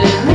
didn't